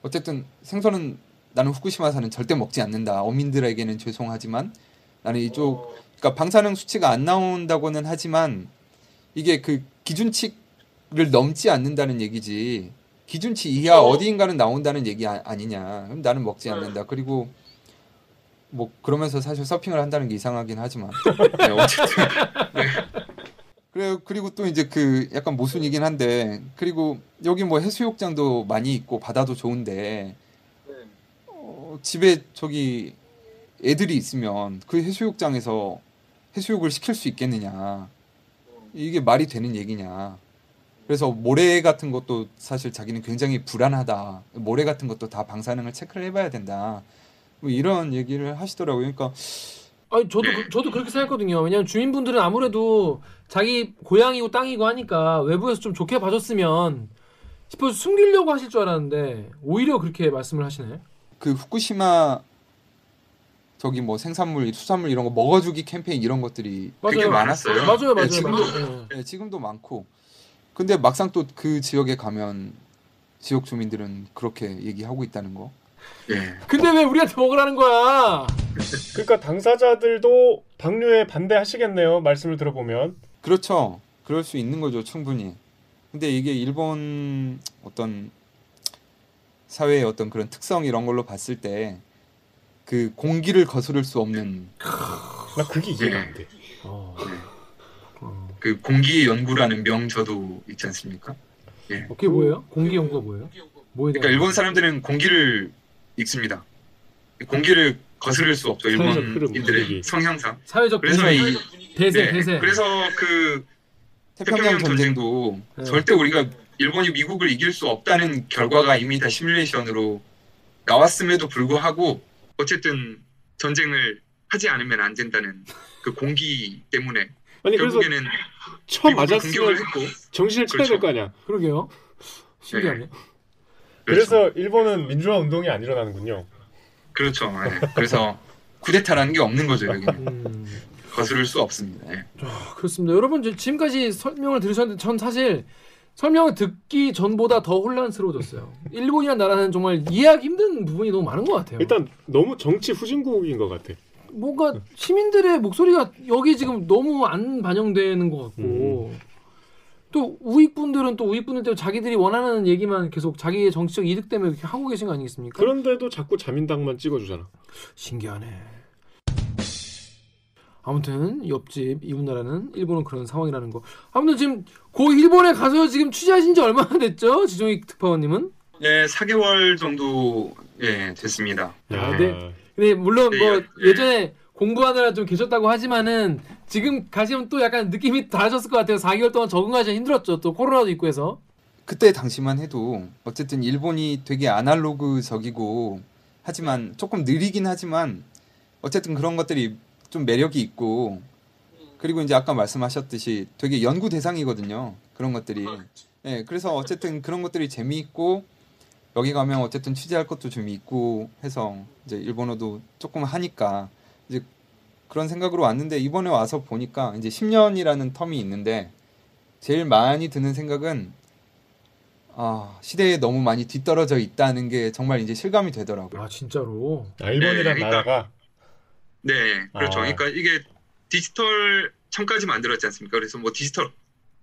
어쨌든 생선은 나는 후쿠시마 사는 절대 먹지 않는다. 어민들에게는 죄송하지만 나는 이쪽 그러니까 방사능 수치가 안 나온다고는 하지만 이게 그 기준치를 넘지 않는다는 얘기지. 기준치 이하 어디인가는 나온다는 얘기 아, 아니냐. 그럼 나는 먹지 않는다. 그리고 뭐 그러면서 사실 서핑을 한다는 게 이상하긴 하지만 (laughs) 네, 어쨌든 그래요. 그리고 또 이제 그 약간 모순이긴 한데 그리고 여기 뭐 해수욕장도 많이 있고 바다도 좋은데 어, 집에 저기 애들이 있으면 그 해수욕장에서 해수욕을 시킬 수 있겠느냐 이게 말이 되는 얘기냐 그래서 모래 같은 것도 사실 자기는 굉장히 불안하다 모래 같은 것도 다 방사능을 체크를 해봐야 된다 뭐 이런 얘기를 하시더라고요 그러니까 아니 저도 네. 그- 저도 그렇게 생각했거든요. 왜냐면 주민분들은 아무래도 자기 고향이고 땅이고 하니까 외부에서 좀 좋게 봐줬으면 싶어서 숨기려고 하실 줄 알았는데 오히려 그렇게 말씀을 하시네. 그 후쿠시마 저기 뭐 생산물, 수산물 이런 거 먹어주기 캠페인 이런 것들이 되게 많았어요. 맞아요, 맞아요, 네, 지금도 맞아요. 예. 네, 지금도 많고. 근데 막상 또 그 지역에 가면 지역 주민들은 그렇게 얘기하고 있다는 거. 예. 근데 왜 우리한테 먹으라는 거야? 그러니까 당사자들도 방류에 반대하시겠네요. 말씀을 들어보면. 그렇죠. 그럴 수 있는 거죠, 충분히. 근데 이게 일본 어떤 사회의 어떤 그런 특성 이런 걸로 봤을 때 그 공기를 거스를 수 없는 나 그게 이해가 안 돼. 어. 그 공기 연구라는 명저도 있지 않습니까? 그게 뭐예요? 공기 연구가 뭐예요? 그러니까? 일본 사람들은 공기를 읽습니다. 공기를 거스를 수 없죠. 일본인들의 분위기. 성향상. 사회적 그래서 대세, 이 대세, 네, 대세. 그래서 그 태평양 전쟁도 네. 절대 우리가 일본이 미국을 이길 수 없다는 결과가 이미 다 시뮬레이션으로 나왔음에도 불구하고 어쨌든 전쟁을 하지 않으면 안 된다는 그 공기 때문에 아니 그래서 결국에는 처음 맞았으면 했고 정신을 차려야 될 그렇죠. 거 아니야. 그러게요. 신기하네. 그래서 일본은 민주화 운동이 안 일어나는군요. 그렇죠. 예. 그래서 쿠데타라는 게 없는 거죠 여기는 음. 거스를 수 없습니다. 예. 아, 그렇습니다. 여러분 저- 지금까지 설명을 들으셨는데 전 사실 설명을 듣기 전보다 더 혼란스러워졌어요. 일본이라는 나라는 정말 이해하기 힘든 부분이 너무 많은 것 같아요. 일단 너무 정치 후진국인 것 같아. 뭔가 시민들의 목소리가 여기 지금 너무 안 반영되는 것 같고 또 우익분들은 또 우익분들 때문에 자기들이 원하는 얘기만 계속 자기의 정치적 이득 때문에 이렇게 하고 계신 거 아니겠습니까? 그런데도 자꾸 자민당만 찍어주잖아. 신기하네. 아무튼 옆집 이웃 나라는 일본은 그런 상황이라는 거. 아무튼 지금 고 일본에 가서 지금 취재하신 지 얼마나 됐죠? 지종익 특파원님은? 예, 4개월 정도 예, 됐습니다. 야, 네. 근데 물론 네, 뭐 예. 예전에 공부하느라 좀 계셨다고 하지만은 지금 가시면 또 약간 느낌이 달라졌을 것 같아요. 4개월 동안 적응하기 힘들었죠. 또 코로나도 있고 해서. 그때 당시만 해도 어쨌든 일본이 되게 아날로그적이고 하지만 조금 느리긴 하지만 어쨌든 그런 것들이 좀 매력이 있고 그리고 이제 아까 말씀하셨듯이 되게 연구 대상이거든요. 그런 것들이. 예, 그래서 어쨌든 그런 것들이 재미있고 여기 가면 어쨌든 취재할 것도 좀 있고 해서 이제 일본어도 조금 하니까 이제 그런 생각으로 왔는데 이번에 와서 보니까 이제 10년이라는 텀이 있는데 제일 많이 드는 생각은 아, 시대에 너무 많이 뒤떨어져 있다는 게 정말 이제 실감이 되더라고요. 아 진짜로. 아, 일본이란 네, 그러니까- 나라가 네, 그렇죠. 아. 그러니까 이게 디지털 청까지 만들었지 않습니까? 그래서 뭐 디지털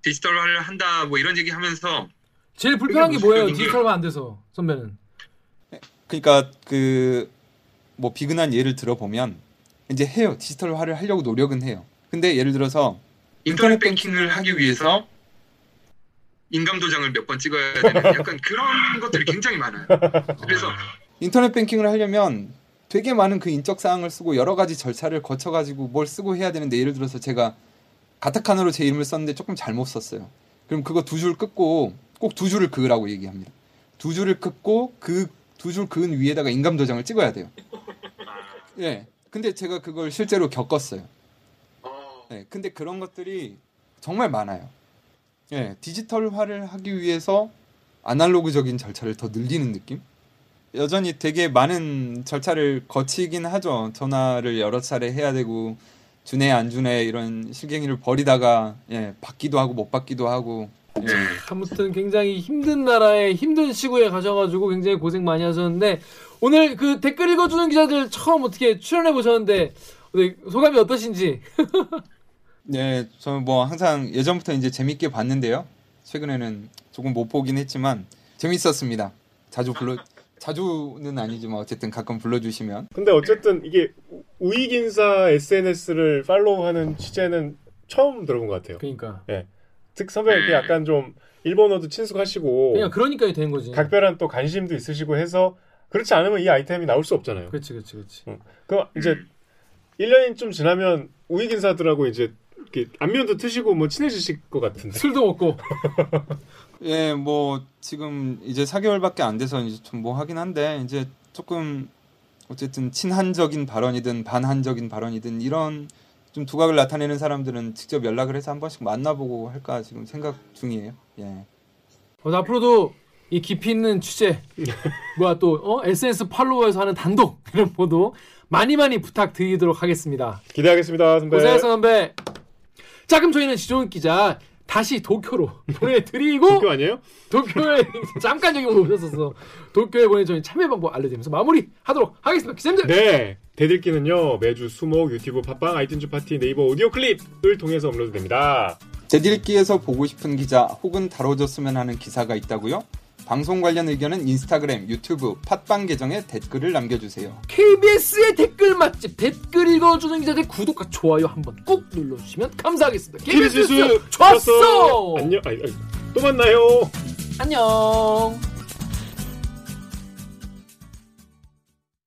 디지털화를 한다 뭐 이런 얘기 하면서 제일 불편한 게 그게 뭐예요? 디지털화 안 돼서 선배는. 그러니까 그 뭐 비근한 예를 들어보면 이제 해요. 디지털화를 하려고 노력은 해요. 근데 예를 들어서 인터넷 뱅킹을 하기 위해서 인감 도장을 몇 번 찍어야 되는 약간 그런 것들이 굉장히 많아요. 그래서 인터넷 뱅킹을 하려면 되게 많은 그 인적 사항을 쓰고 여러 가지 절차를 거쳐 가지고 뭘 쓰고 해야 되는데 예를 들어서 제가 가타카나로 제 이름을 썼는데 조금 잘못 썼어요. 그럼 그거 두 줄 긋고 꼭 두 줄을 그으라고 얘기합니다. 두 줄을 긋고 그 두 줄 그은 위에다가 인감 도장을 찍어야 돼요. 예. 근데 제가 그걸 실제로 겪었어요. 예. 근데 그런 것들이 정말 많아요. 예. 디지털화를 하기 위해서 아날로그적인 절차를 더 늘리는 느낌? 여전히 되게 많은 절차를 거치긴 하죠. 전화를 여러 차례 해야 되고 주네 안 주네 이런 실갱이를 벌이다가 예, 받기도 하고 못 받기도 하고 예. 네. 아무튼 굉장히 힘든 나라에 힘든 시구에 가셔가지고 굉장히 고생 많이 하셨는데 오늘 그 댓글 읽어주는 기자들 처음 어떻게 출연해 보셨는데 소감이 어떠신지? (laughs) 네, 저는 뭐 항상 예전부터 이제 재밌게 봤는데요. 최근에는 조금 못 보긴 했지만 재밌었습니다. 자주 불러 자주는 아니지만 어쨌든 가끔 불러주시면 근데 어쨌든 이게 우- 우익 인사 SNS를 팔로우하는 취재는 처음 들어본 것 같아요. 그러니까 특 선배 이렇게 약간 좀 일본어도 친숙하시고 그냥 그러니까 된 거지. 각별한 또 관심도 있으시고 해서 그렇지 않으면 이 아이템이 나올 수 없잖아요. 그렇지, 그렇지, 그렇지. 그 이제 1년이 좀 지나면 우익 인사들하고 이제 이렇게 안면도 트시고 뭐 친해지실 것 같은데. 술도 먹고. (laughs) 예, 뭐 지금 이제 4개월밖에 안 돼서 이제 좀 뭐 하긴 한데 이제 조금 어쨌든 친한적인 발언이든 반한적인 발언이든 이런 좀 두각을 나타내는 사람들은 직접 연락을 해서 한 번씩 만나보고 할까 지금 생각 중이에요. 예. 어, 앞으로도 이 깊이 있는 취재 뭐야 또 어? SNS 팔로워에서 하는 단독 이런 보도 많이 많이 부탁드리도록 하겠습니다. 기대하겠습니다, 선배. 고생했어 선배. 자 그럼 저희는 지종훈 기자 다시 도쿄로 (laughs) 보내드리고 도쿄 아니에요? 도쿄에 (laughs) 잠깐 여기 오셨어서 도쿄에 보내 저희 참여 방법 알려드리면서 마무리하도록 하겠습니다. 기자님들. 네. 댓읽기는요 매주 수목 유튜브 팟빵 아이튠즈 팟티 네이버 오디오 클립을 통해서 업로드됩니다. 댓읽기에서 보고 싶은 기자 혹은 다뤄줬으면 하는 기사가 있다고요? 방송 관련 의견은 인스타그램, 유튜브, 팟빵 계정에 댓글을 남겨주세요. KBS의 댓글 맛집 댓글 읽어주는 기자들 구독과 좋아요 한번 꾹 눌러주시면 감사하겠습니다. KBS KBS 뉴스 좋았어. 안녕. 아니, 아니, 또 만나요. 안녕.